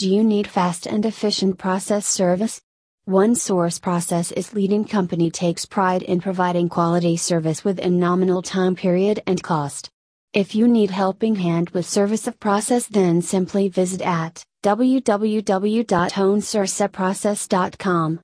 Do you need fast and efficient process service? One Source Process is leading company takes pride in providing quality service within nominal time period and cost. If you need helping hand with service of process then simply visit at www.onesourceprocess.com.